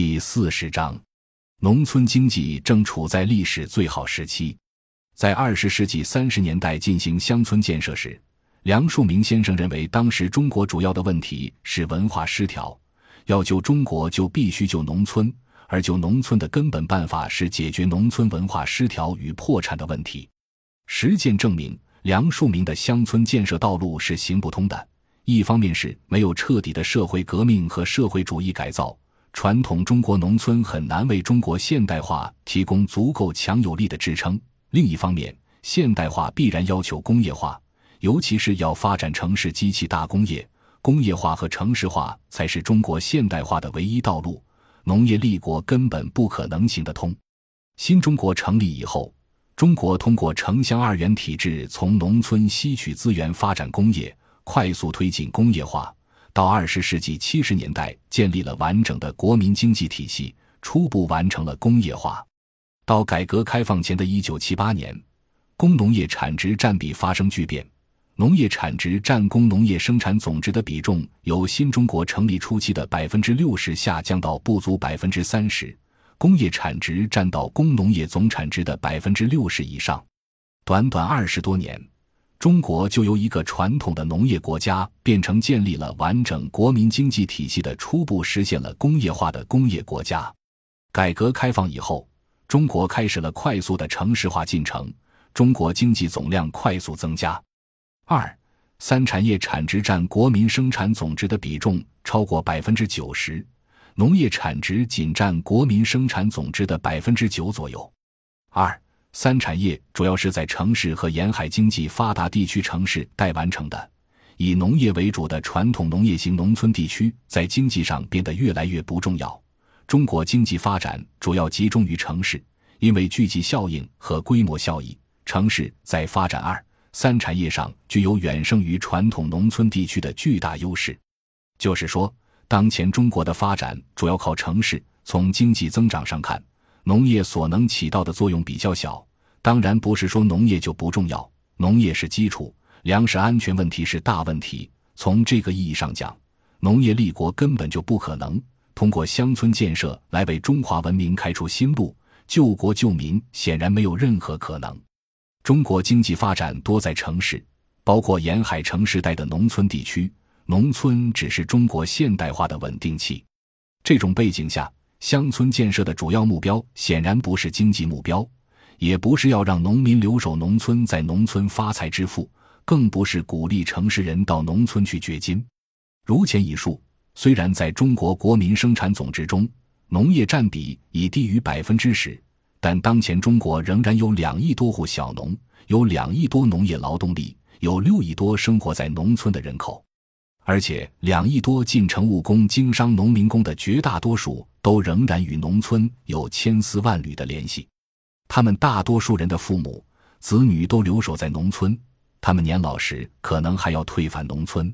第四十章，农村经济正处在历史最好时期。在二十世纪三十年代进行乡村建设时，梁漱溟先生认为，当时中国主要的问题是文化失调，要救中国就必须救农村，而救农村的根本办法是解决农村文化失调与破产的问题。实践证明，梁漱溟的乡村建设道路是行不通的。一方面是没有彻底的社会革命和社会主义改造，传统中国农村很难为中国现代化提供足够强有力的支撑；另一方面，现代化必然要求工业化，尤其是要发展城市机器大工业，工业化和城市化才是中国现代化的唯一道路，农业立国根本不可能行得通。新中国成立以后，中国通过城乡二元体制，从农村吸取资源发展工业。快速推进工业化，到二十世纪七十年代建立了完整的国民经济体系，初步完成了工业化。到改革开放前的一九七八年，工农业产值占比发生巨变，农业产值占工农业生产总值的比重由新中国成立初期的百分之六十下降到不足百分之三十，工业产值占到工农业总产值的百分之六十以上。短短二十多年。中国就由一个传统的农业国家变成建立了完整国民经济体系的初步实现了工业化的工业国家。改革开放以后，中国开始了快速的城市化进程，中国经济总量快速增加。二三产业产值占国民生产总值的比重超过百分之九十，农业产值仅占国民生产总值的百分之九左右。二三产业主要是在城市和沿海经济发达地区城市待完成的，以农业为主的传统农业型农村地区在经济上变得越来越不重要。中国经济发展主要集中于城市，因为聚集效应和规模效益，城市在发展二三产业上具有远胜于传统农村地区的巨大优势。就是说，当前中国的发展主要靠城市。从经济增长上看。农业所能起到的作用比较小，当然不是说农业就不重要，农业是基础，粮食安全问题是大问题。从这个意义上讲，农业立国根本就不可能。通过乡村建设来为中华文明开出新路，救国救民，显然没有任何可能。中国经济发展多在城市，包括沿海城市带的农村地区，农村只是中国现代化的稳定器。这种背景下。乡村建设的主要目标显然不是经济目标，也不是要让农民留守农村在农村发财致富，更不是鼓励城市人到农村去掘金。如前已述，虽然在中国国民生产总值中，农业占比已低于百分之十，但当前中国仍然有两亿多户小农，有两亿多农业劳动力，有六亿多生活在农村的人口。而且，两亿多进城务工、经商农民工的绝大多数都仍然与农村有千丝万缕的联系。他们大多数人的父母、子女都留守在农村，他们年老时可能还要退返农村。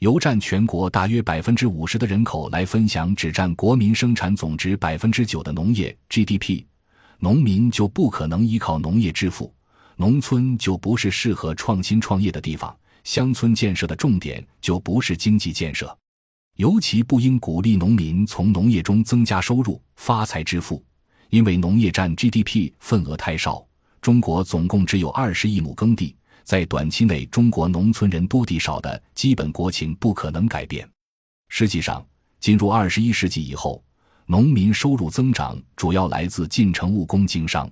由占全国大约百分之五十的人口来分享只占国民生产总值百分之九的农业 GDP，农民就不可能依靠农业致富，农村就不是适合创新创业的地方。乡村建设的重点就不是经济建设，尤其不应鼓励农民从农业中增加收入、发财致富，因为农业占 GDP 份额太少。中国总共只有二十亿亩耕地，在短期内，中国农村人多地少的基本国情不可能改变。实际上，进入二十一世纪以后，农民收入增长主要来自进城务工经商。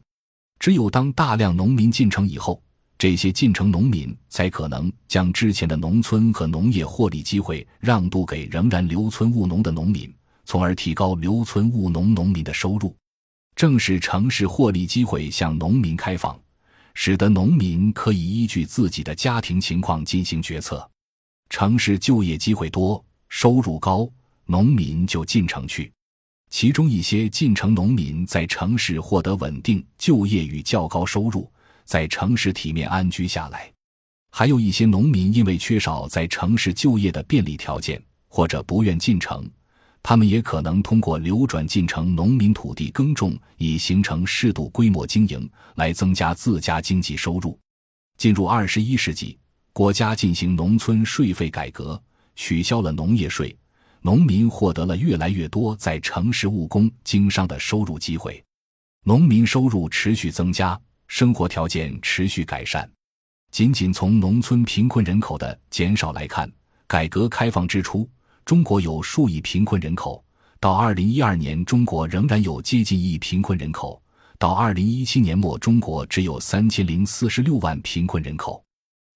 只有当大量农民进城以后，这些进城农民才可能将之前的农村和农业获利机会让渡给仍然留村务农的农民，从而提高留村务农农民的收入。正是城市获利机会向农民开放，使得农民可以依据自己的家庭情况进行决策。城市就业机会多，收入高，农民就进城去。其中一些进城农民在城市获得稳定就业与较高收入。在城市体面安居下来，还有一些农民因为缺少在城市就业的便利条件，或者不愿进城，他们也可能通过流转进城农民土地耕种，以形成适度规模经营，来增加自家经济收入。进入二十一世纪，国家进行农村税费改革，取消了农业税，农民获得了越来越多在城市务工经商的收入机会，农民收入持续增加，生活条件持续改善。仅仅从农村贫困人口的减少来看，改革开放之初，中国有数亿贫困人口；到二零一二年，中国仍然有接近亿贫困人口；到二零一七年末，中国只有三千零四十六万贫困人口。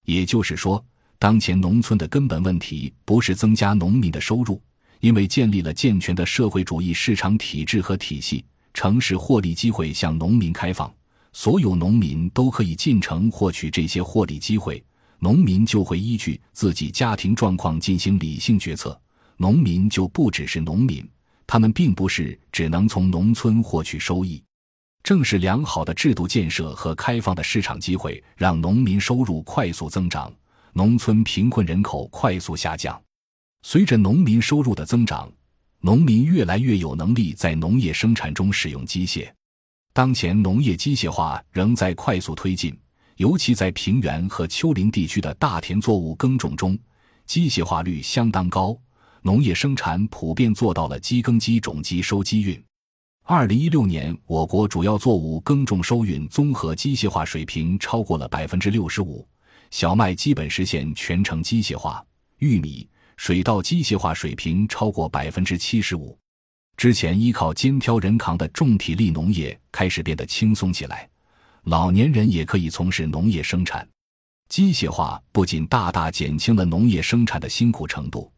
也就是说，当前农村的根本问题不是增加农民的收入，因为建立了健全的社会主义市场体制和体系，城市获利机会向农民开放。所有农民都可以进城获取这些获利机会，农民就会依据自己家庭状况进行理性决策。农民就不只是农民，他们并不是只能从农村获取收益。正是良好的制度建设和开放的市场机会，让农民收入快速增长，农村贫困人口快速下降。随着农民收入的增长，农民越来越有能力在农业生产中使用机械。当前农业机械化仍在快速推进，尤其在平原和丘陵地区的大田作物耕种中，机械化率相当高。农业生产普遍做到了机耕机种机收机运。二零一六年，我国主要作物耕种收运综合机械化水平超过了百分之六十五，小麦基本实现全程机械化，玉米、水稻机械化水平超过百分之七十五。之前依靠肩挑人扛的重体力农业开始变得轻松起来，老年人也可以从事农业生产。机械化不仅大大减轻了农业生产的辛苦程度，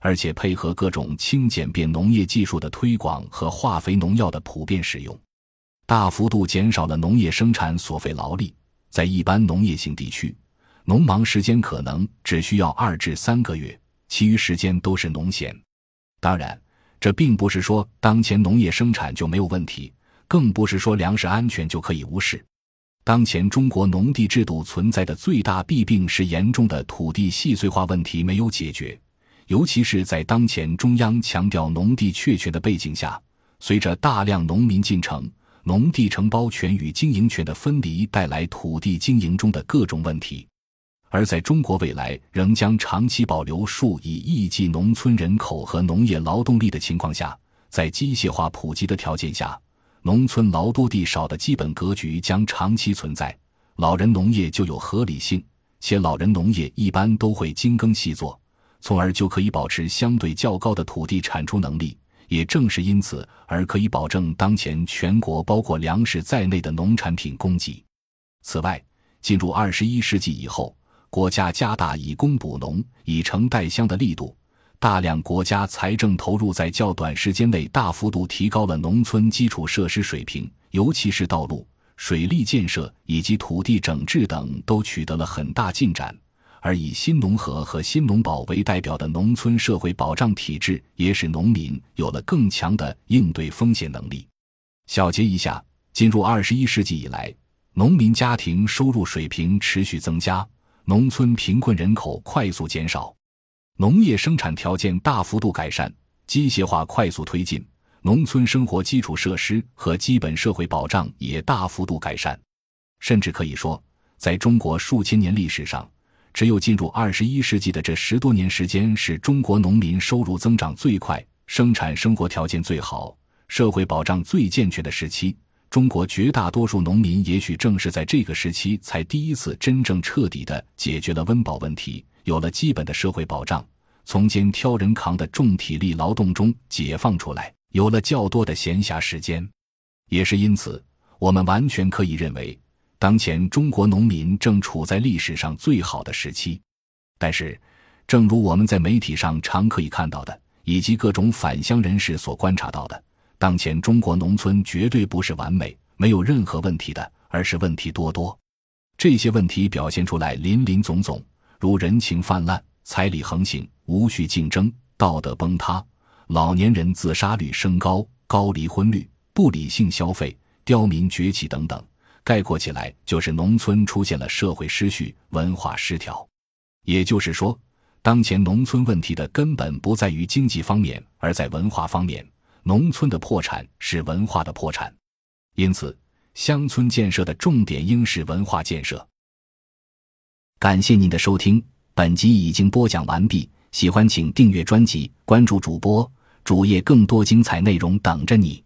而且配合各种轻简便农业技术的推广和化肥农药的普遍使用，大幅度减少了农业生产所费劳力。在一般农业性地区，农忙时间可能只需要二至三个月，其余时间都是农闲。当然。这并不是说当前农业生产就没有问题，更不是说粮食安全就可以无视。当前中国农地制度存在的最大弊病是严重的土地细碎化问题没有解决，尤其是在当前中央强调农地确权的背景下，随着大量农民进城，农地承包权与经营权的分离带来土地经营中的各种问题。而在中国未来仍将长期保留数以亿计农村人口和农业劳动力的情况下，在机械化普及的条件下，农村劳多地少的基本格局将长期存在。老人农业就有合理性，且老人农业一般都会精耕细作，从而就可以保持相对较高的土地产出能力。也正是因此，而可以保证当前全国包括粮食在内的农产品供给。此外，进入二十一世纪以后，国家加大以工补农、以城代乡的力度，大量国家财政投入在较短时间内大幅度提高了农村基础设施水平，尤其是道路、水利建设以及土地整治等都取得了很大进展。而以新农合和新农保为代表的农村社会保障体制，也使农民有了更强的应对风险能力。小结一下：进入二十一世纪以来，农民家庭收入水平持续增加。农村贫困人口快速减少，农业生产条件大幅度改善，机械化快速推进，农村生活基础设施和基本社会保障也大幅度改善。甚至可以说，在中国数千年历史上，只有进入二十一世纪的这十多年时间，是中国农民收入增长最快、生产生活条件最好、社会保障最健全的时期。中国绝大多数农民也许正是在这个时期，才第一次真正彻底的解决了温饱问题，有了基本的社会保障，从肩挑人扛的重体力劳动中解放出来，有了较多的闲暇时间。也是因此，我们完全可以认为，当前中国农民正处在历史上最好的时期。但是，正如我们在媒体上常可以看到的，以及各种返乡人士所观察到的。当前中国农村绝对不是完美、没有任何问题的，而是问题多多。这些问题表现出来林林总总，如人情泛滥、彩礼横行、无序竞争、道德崩塌、老年人自杀率升高、高离婚率、不理性消费、刁民崛起等等。概括起来，就是农村出现了社会失序、文化失调。也就是说，当前农村问题的根本不在于经济方面，而在文化方面。农村的破产是文化的破产，因此乡村建设的重点应是文化建设。感谢您的收听，本集已经播讲完毕。喜欢请订阅专辑，关注主播主页，更多精彩内容等着你。